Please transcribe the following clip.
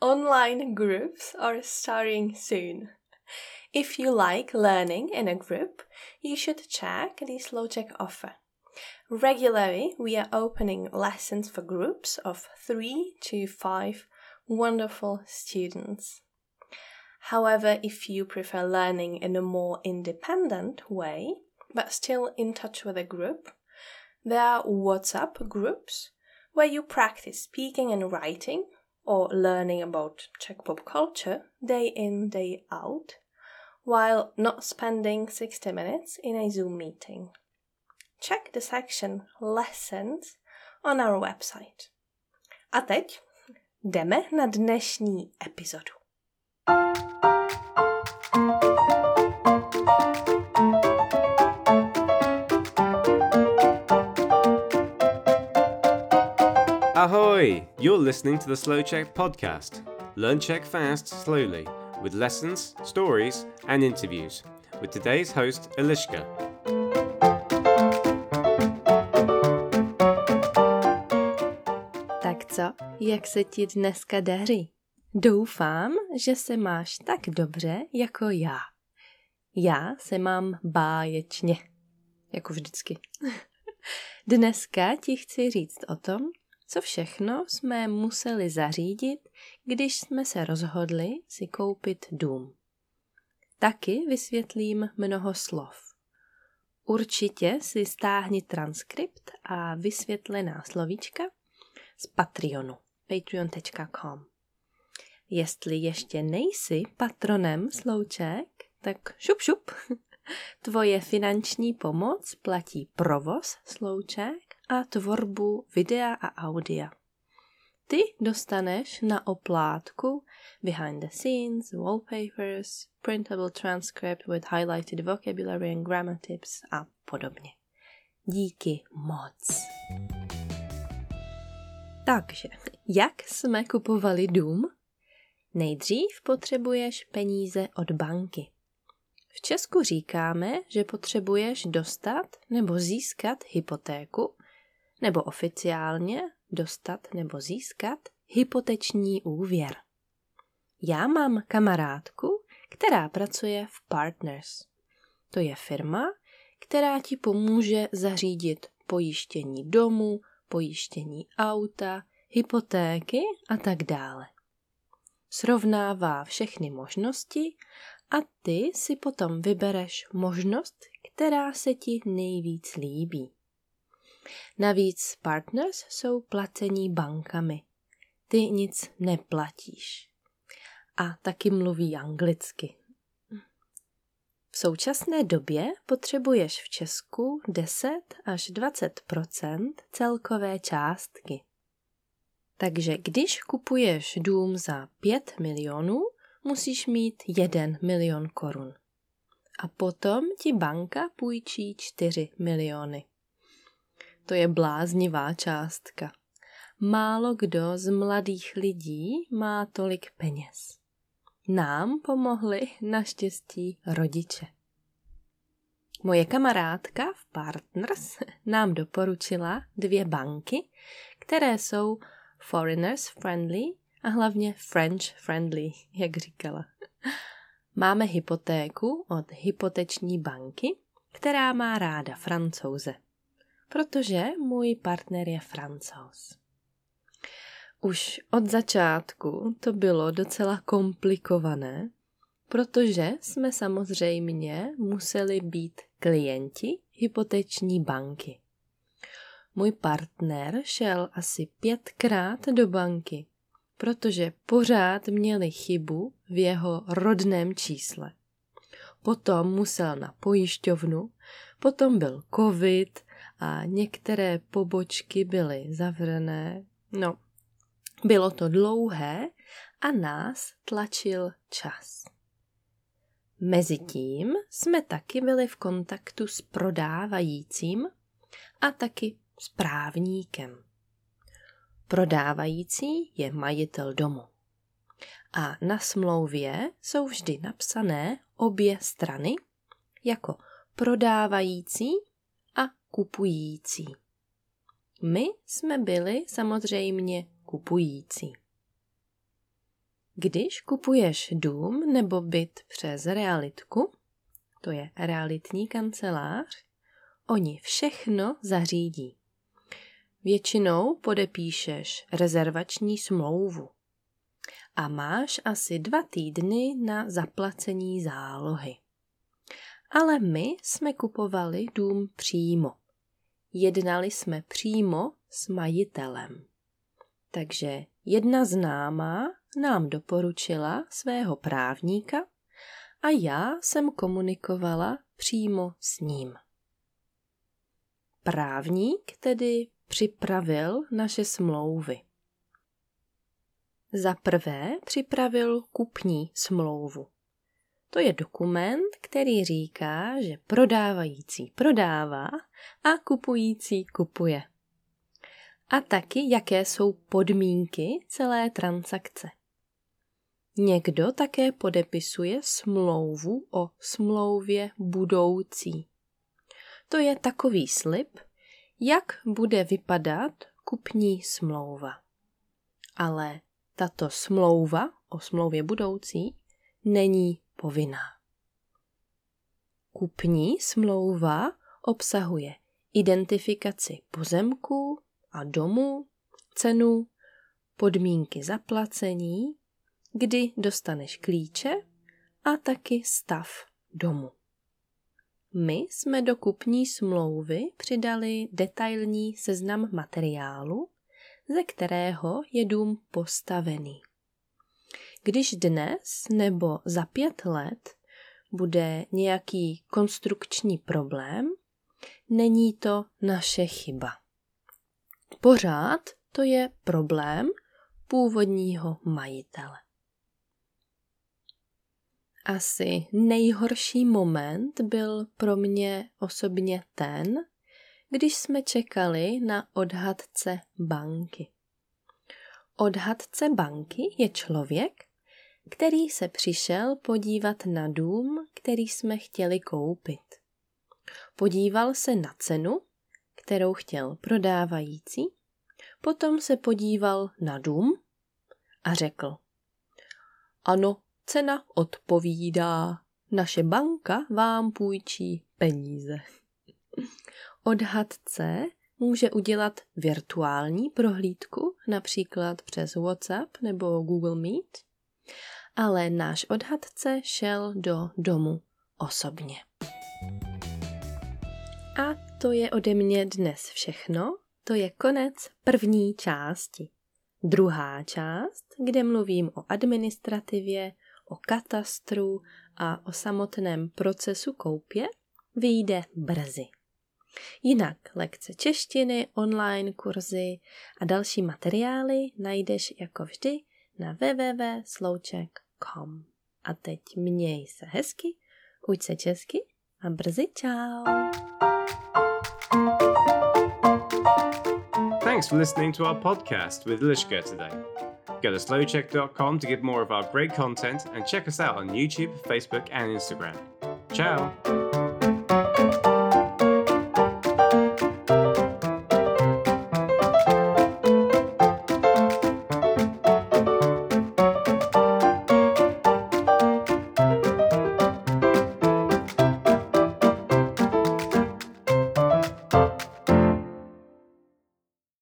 Online groups are starting soon. If you like learning in a group, you should check the Slow Check offer. Regularly, we are opening lessons for groups of three to five wonderful students. However, if you prefer learning in a more independent way, but still in touch with a group, there are WhatsApp groups where you practice speaking and writing or learning about Czech pop culture day in, day out, while not spending 60 minutes in a Zoom meeting. Check the section Lessons on our website. A teď jdeme na dnešní epizodu. Ahoy! You're listening to the Slow Check podcast. Learn Czech fast, slowly, with lessons, stories, and interviews. With today's host, Eliška. Tak co, jak se ti dneska daří? Doufám, že se máš tak dobře jako já. Já se mám báječně, jako vždycky. Dneska ti chci říct o tom, co všechno jsme museli zařídit, když jsme se rozhodli si koupit dům. Taky vysvětlím mnoho slov. Určitě si stáhni transkript a vysvětlená slovíčka z Patreonu, patreon.com. Jestli ještě nejsi patronem Slouček, tak šup šup. Tvoje finanční pomoc platí provoz Slouček a tvorbu videa a audia. Ty dostaneš na oplátku behind the scenes, wallpapers, printable transcript with highlighted vocabulary and grammar tips a podobně. Díky moc. Takže, jak jsme kupovali dům? Nejdřív potřebuješ peníze od banky. V Česku říkáme, že potřebuješ dostat nebo získat hypotéku, nebo oficiálně dostat nebo získat hypoteční úvěr. Já mám kamarádku, která pracuje v Partners. To je firma, která ti pomůže zařídit pojištění domu, pojištění auta, hypotéky a tak dále. Srovnává všechny možnosti a ty si potom vybereš možnost, která se ti nejvíc líbí. Navíc partners jsou placení bankami. Ty nic neplatíš. A taky mluví anglicky. V současné době potřebuješ v Česku 10 až 20% celkové částky. Takže když kupuješ dům za 5 milionů, musíš mít 1 milion korun. A potom ti banka půjčí 4 miliony. To je bláznivá částka. Málo kdo z mladých lidí má tolik peněz. Nám pomohli naštěstí rodiče. Moje kamarádka v Partners nám doporučila dvě banky, které jsou foreigners friendly a hlavně French friendly, jak říkala. Máme hypotéku od hypoteční banky, která má ráda francouze, protože můj partner je francouz. Už od začátku to bylo docela komplikované, protože jsme samozřejmě museli být klienti hypoteční banky. Můj partner šel asi pětkrát do banky, protože pořád měli chybu v jeho rodném čísle. Potom musel na pojišťovnu, potom byl covid a některé pobočky byly zavřené. No, bylo to dlouhé a nás tlačil čas. Mezitím jsme taky byli v kontaktu s prodávajícím a taky s právníkem. Prodávající je majitel domu. A na smlouvě jsou vždy napsané obě strany jako prodávající kupující. My jsme byli samozřejmě kupující. Když kupuješ dům nebo byt přes realitku, to je realitní kancelář, oni všechno zařídí. Většinou podepíšeš rezervační smlouvu a máš asi dva týdny na zaplacení zálohy. Ale my jsme kupovali dům přímo. Jednali jsme přímo s majitelem. Takže jedna známá nám doporučila svého právníka a já jsem komunikovala přímo s ním. Právník tedy připravil naše smlouvy. Za prvé připravil kupní smlouvu. To je dokument, který říká, že prodávající prodává a kupující kupuje. A taky, jaké jsou podmínky celé transakce. Někdo také podepisuje smlouvu o smlouvě budoucí. To je takový slib, jak bude vypadat kupní smlouva. Ale tato smlouva o smlouvě budoucí není povinná. Kupní smlouva obsahuje identifikaci pozemku a domu, cenu, podmínky zaplacení, kdy dostaneš klíče a taky stav domu. My jsme do kupní smlouvy přidali detailní seznam materiálu, ze kterého je dům postavený. Když dnes nebo za pět let bude nějaký konstrukční problém, není to naše chyba. Pořád to je problém původního majitele. Asi nejhorší moment byl pro mě osobně ten, když jsme čekali na odhadce banky. Odhadce banky je člověk, který se přišel podívat na dům, který jsme chtěli koupit. Podíval se na cenu, kterou chtěl prodávající, potom se podíval na dům a řekl: Ano, cena odpovídá, naše banka vám půjčí peníze. Odhadce může udělat virtuální prohlídku, například přes WhatsApp nebo Google Meet, ale náš odhadce šel do domu osobně. A to je ode mě dnes všechno. To je konec první části. Druhá část, kde mluvím o administrativě, o katastru a o samotném procesu koupě, vyjde brzy. Jinak lekce češtiny, online kurzy a další materiály najdeš jako vždy na www.slouček.com. A teď měj se hezky, uč se česky a brzy čau. Thanks for listening to our podcast with Lishka today. Go to slowcheck.com to get more of our great content and check us out on YouTube, Facebook, and Instagram. Ciao!